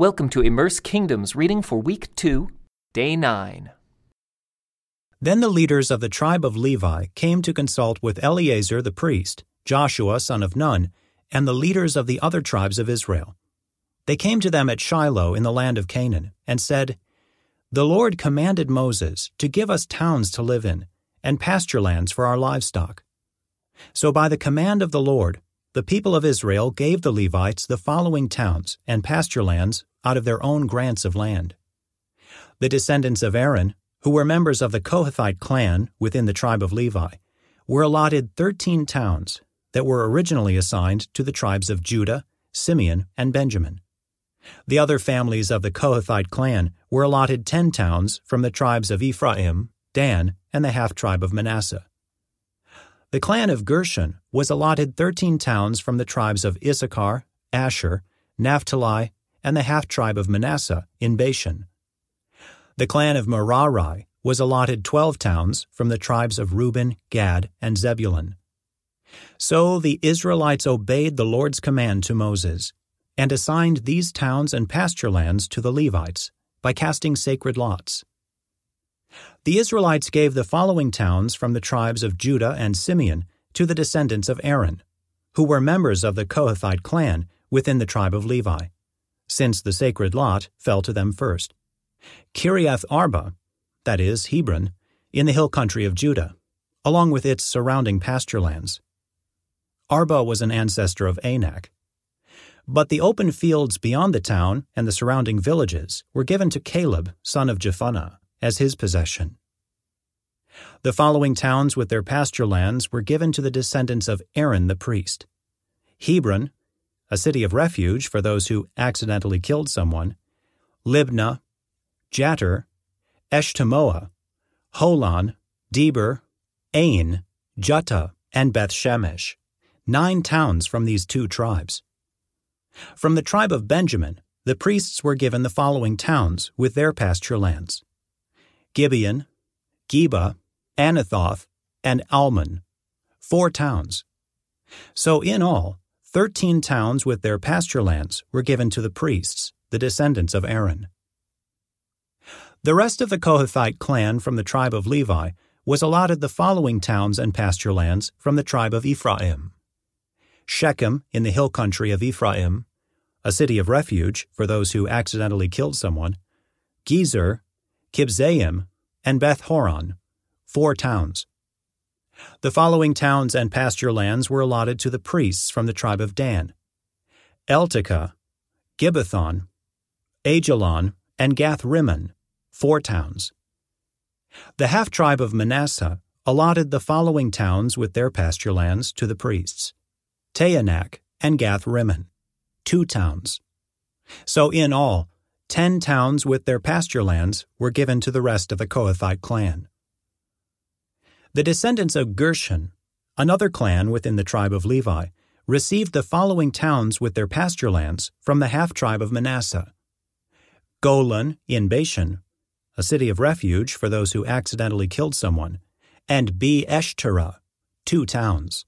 Welcome to Immerse Kingdoms reading for week 2, day 9. Then the leaders of the tribe of Levi came to consult with Eleazar the priest, Joshua son of Nun, and the leaders of the other tribes of Israel. They came to them at Shiloh in the land of Canaan, and said, The Lord commanded Moses to give us towns to live in, and pasture lands for our livestock. So by the command of the Lord, the people of Israel gave the Levites the following towns and pasture lands out of their own grants of land. The descendants of Aaron, who were members of the Kohathite clan within the tribe of Levi, were allotted thirteen towns that were originally assigned to the tribes of Judah, Simeon, and Benjamin. The other families of the Kohathite clan were allotted ten towns from the tribes of Ephraim, Dan, and the half tribe of Manasseh. The clan of Gershon was allotted thirteen towns from the tribes of Issachar, Asher, Naphtali, and the half tribe of Manasseh in Bashan. The clan of Merari was allotted twelve towns from the tribes of Reuben, Gad, and Zebulun. So the Israelites obeyed the Lord's command to Moses, and assigned these towns and pasture lands to the Levites by casting sacred lots. The Israelites gave the following towns from the tribes of Judah and Simeon to the descendants of Aaron, who were members of the Kohathite clan within the tribe of Levi, since the sacred lot fell to them first. Kiriath Arba, that is, Hebron, in the hill country of Judah, along with its surrounding pasture lands. Arba was an ancestor of Anak. But the open fields beyond the town and the surrounding villages were given to Caleb, son of Jephunneh, as his possession. The following towns with their pasture lands were given to the descendants of Aaron the priest Hebron, a city of refuge for those who accidentally killed someone, Libnah, Jattir, Eshtemoa, Holon, Debir, Ain, Juttah, and Beth Shemesh, nine towns from these two tribes. From the tribe of Benjamin, the priests were given the following towns with their pasture lands Gibeon, Geba, Anathoth, and Almon, four towns. So in all, thirteen towns with their pasture lands were given to the priests, the descendants of Aaron. The rest of the Kohathite clan from the tribe of Levi was allotted the following towns and pasture lands from the tribe of Ephraim Shechem in the hill country of Ephraim, a city of refuge for those who accidentally killed someone, Gezer, Kibzaim, and Beth Horon, four towns. The following towns and pasture lands were allotted to the priests from the tribe of Dan Eltekeh, Gibbethon, Aijalon, and Gath Rimmon, four towns. The half tribe of Manasseh allotted the following towns with their pasture lands to the priests Taanach and Gath Rimmon, two towns. So in all, ten towns with their pasture lands were given to the rest of the Kohathite clan. The descendants of Gershon, another clan within the tribe of Levi, received the following towns with their pasture lands from the half tribe of Manasseh Golan in Bashan, a city of refuge for those who accidentally killed someone, and Be Eshterah, two towns.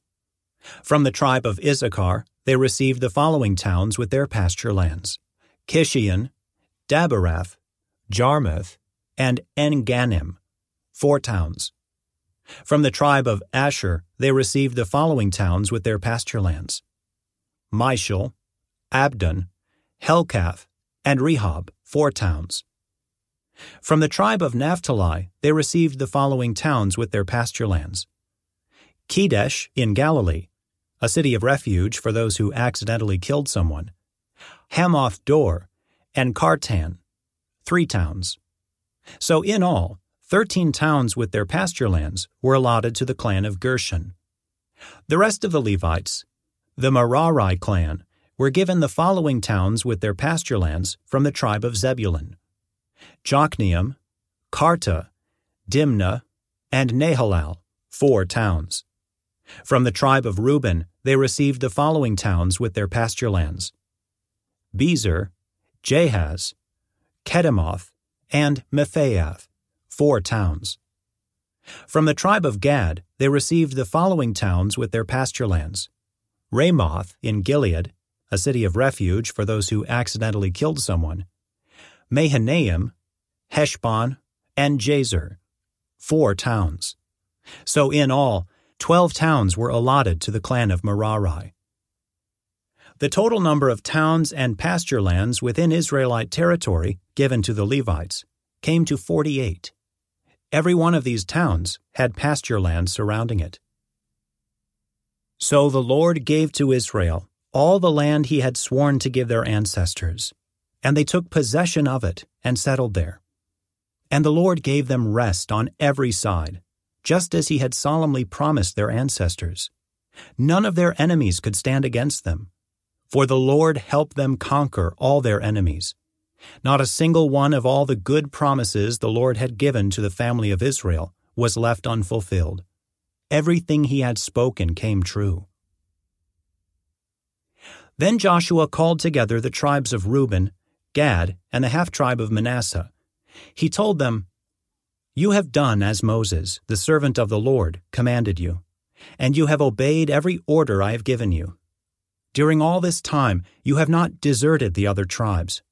From the tribe of Issachar, they received the following towns with their pasture lands Kishion, Daberath, Jarmuth, and En-gannim, four towns. From the tribe of Asher, they received the following towns with their pasture lands Mishal, Abdon, Helkath, and Rehob, four towns. From the tribe of Naphtali, they received the following towns with their pasture lands Kedesh in Galilee, a city of refuge for those who accidentally killed someone, Hammoth Dor, and Kartan, three towns. So in all, thirteen towns with their pasture lands were allotted to the clan of Gershon. The rest of the Levites, the Merari clan, were given the following towns with their pasture lands from the tribe of Zebulun Jokneam, Kartah, Dimnah, and Nahalal, four towns. From the tribe of Reuben, they received the following towns with their pasture lands Bezer, Jahaz, Kedemoth, and Mephaath, four towns. From the tribe of Gad, they received the following towns with their pasture lands Ramoth in Gilead, a city of refuge for those who accidentally killed someone, Mahanaim, Heshbon, and Jazer, four towns. So in all, twelve towns were allotted to the clan of Merari. The total number of towns and pasture lands within Israelite territory given to the Levites came to 48. Every one of these towns had pasture land surrounding it. So the Lord gave to Israel all the land he had sworn to give their ancestors, and they took possession of it and settled there. And the Lord gave them rest on every side, just as he had solemnly promised their ancestors. None of their enemies could stand against them, for the Lord helped them conquer all their enemies. Not a single one of all the good promises the Lord had given to the family of Israel was left unfulfilled. Everything he had spoken came true. Then Joshua called together the tribes of Reuben, Gad, and the half tribe of Manasseh. He told them, You have done as Moses, the servant of the Lord, commanded you, and you have obeyed every order I have given you. During all this time, you have not deserted the other tribes.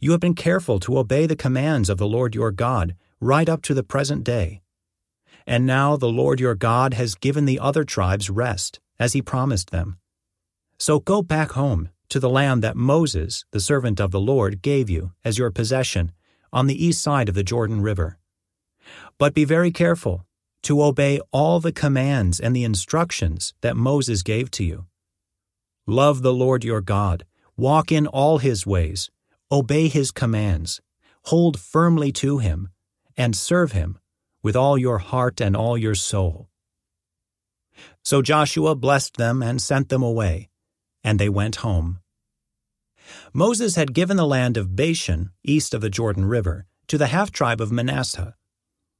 You have been careful to obey the commands of the Lord your God right up to the present day. And now the Lord your God has given the other tribes rest, as he promised them. So go back home to the land that Moses, the servant of the Lord, gave you as your possession on the east side of the Jordan River. But be very careful to obey all the commands and the instructions that Moses gave to you. Love the Lord your God, walk in all his ways, obey his commands, hold firmly to him, and serve him with all your heart and all your soul. So Joshua blessed them and sent them away, and they went home. Moses had given the land of Bashan, east of the Jordan River, to the half tribe of Manasseh.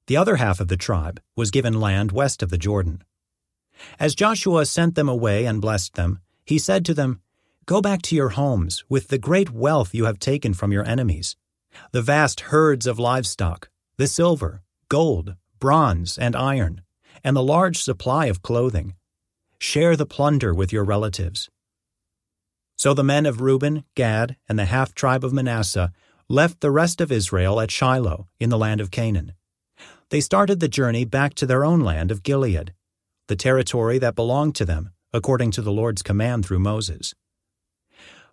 The other half of the tribe was given land west of the Jordan. As Joshua sent them away and blessed them, he said to them, Go back to your homes with the great wealth you have taken from your enemies, the vast herds of livestock, the silver, gold, bronze, and iron, and the large supply of clothing. Share the plunder with your relatives. So the men of Reuben, Gad, and the half tribe of Manasseh left the rest of Israel at Shiloh in the land of Canaan. They started the journey back to their own land of Gilead, the territory that belonged to them, according to the Lord's command through Moses.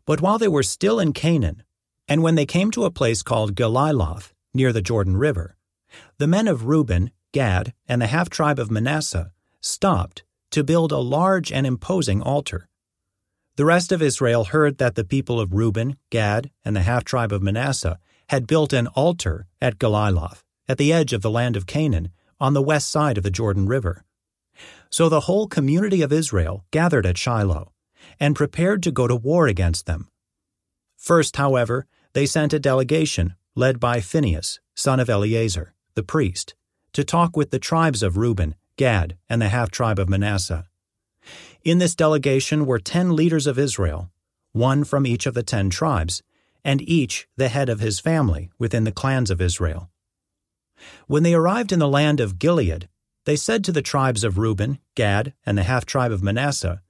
But while they were still in Canaan, and when they came to a place called Geliloth, near the Jordan River, the men of Reuben, Gad, and the half tribe of Manasseh stopped to build a large and imposing altar. The rest of Israel heard that the people of Reuben, Gad, and the half tribe of Manasseh had built an altar at Geliloth, at the edge of the land of Canaan, on the west side of the Jordan River. So the whole community of Israel gathered at Shiloh and prepared to go to war against them. First, however, they sent a delegation led by Phinehas, son of Eleazar, the priest, to talk with the tribes of Reuben, Gad, and the half tribe of Manasseh. In this delegation were ten leaders of Israel, one from each of the ten tribes, and each the head of his family within the clans of Israel. When they arrived in the land of Gilead, they said to the tribes of Reuben, Gad, and the half tribe of Manasseh,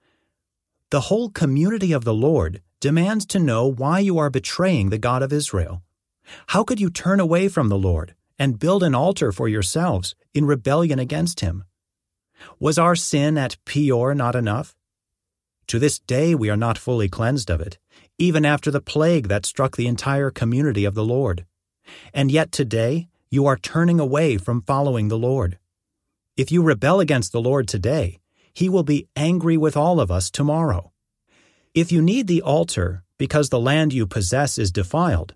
The whole community of the Lord demands to know why you are betraying the God of Israel. How could you turn away from the Lord and build an altar for yourselves in rebellion against him? Was our sin at Peor not enough? To this day we are not fully cleansed of it, even after the plague that struck the entire community of the Lord. And yet today you are turning away from following the Lord. If you rebel against the Lord today, he will be angry with all of us tomorrow. If you need the altar because the land you possess is defiled,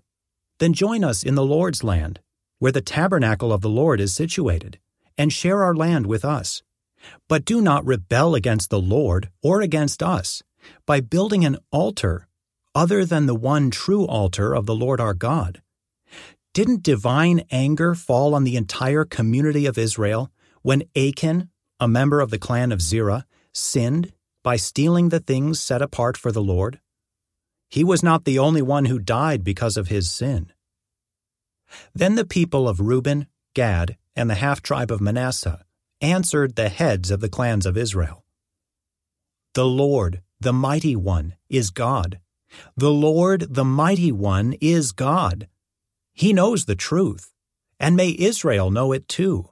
then join us in the Lord's land, where the tabernacle of the Lord is situated, and share our land with us. But do not rebel against the Lord or against us by building an altar other than the one true altar of the Lord our God. Didn't divine anger fall on the entire community of Israel when Achan, a member of the clan of Zerah, sinned by stealing the things set apart for the Lord? He was not the only one who died because of his sin. Then the people of Reuben, Gad, and the half tribe of Manasseh answered the heads of the clans of Israel The Lord, the Mighty One, is God. The Lord, the Mighty One, is God. He knows the truth, and may Israel know it too.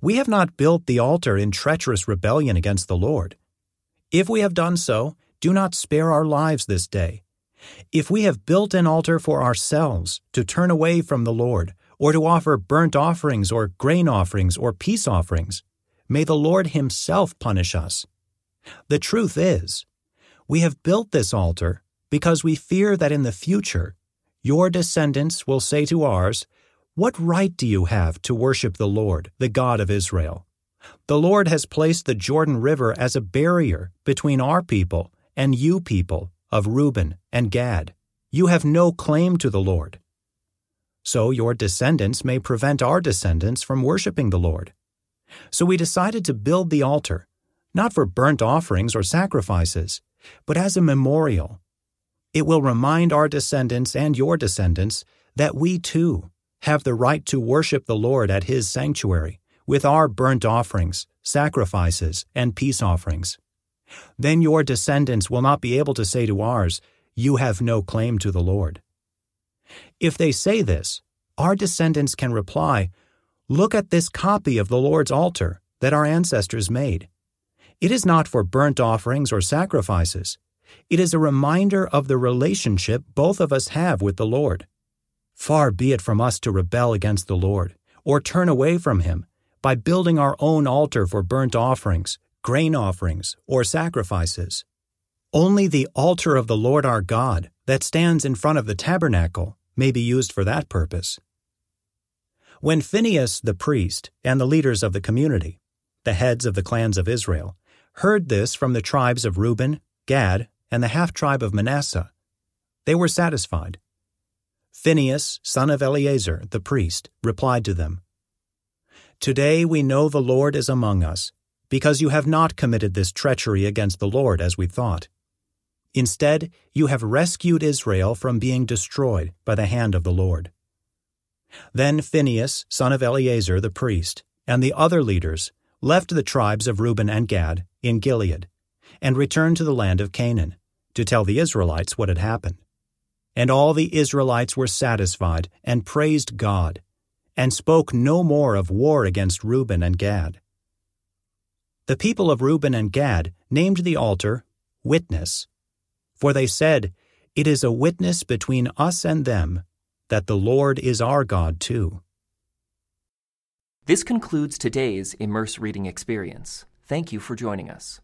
We have not built the altar in treacherous rebellion against the Lord. If we have done so, do not spare our lives this day. If we have built an altar for ourselves to turn away from the Lord, or to offer burnt offerings or grain offerings or peace offerings, may the Lord Himself punish us. The truth is, we have built this altar because we fear that in the future your descendants will say to ours, What right do you have to worship the Lord, the God of Israel? The Lord has placed the Jordan River as a barrier between our people and you people of Reuben and Gad. You have no claim to the Lord. So your descendants may prevent our descendants from worshiping the Lord. So we decided to build the altar, not for burnt offerings or sacrifices, but as a memorial. It will remind our descendants and your descendants that we too have the right to worship the Lord at His sanctuary with our burnt offerings, sacrifices, and peace offerings. Then your descendants will not be able to say to ours, You have no claim to the Lord. If they say this, our descendants can reply, Look at this copy of the Lord's altar that our ancestors made. It is not for burnt offerings or sacrifices. It is a reminder of the relationship both of us have with the Lord. Far be it from us to rebel against the Lord, or turn away from Him, by building our own altar for burnt offerings, grain offerings, or sacrifices. Only the altar of the Lord our God, that stands in front of the tabernacle, may be used for that purpose. When Phinehas the priest and the leaders of the community, the heads of the clans of Israel, heard this from the tribes of Reuben, Gad, and the half tribe of Manasseh, they were satisfied. Phinehas, son of Eleazar, the priest, replied to them Today we know the Lord is among us, because you have not committed this treachery against the Lord as we thought. Instead, you have rescued Israel from being destroyed by the hand of the Lord. Then Phinehas, son of Eleazar the priest, and the other leaders left the tribes of Reuben and Gad in Gilead, and returned to the land of Canaan, to tell the Israelites what had happened. And all the Israelites were satisfied and praised God and spoke no more of war against Reuben and Gad. The people of Reuben and Gad named the altar Witness, for they said, It is a witness between us and them that the Lord is our God too. This concludes today's Immerse Reading Experience. Thank you for joining us.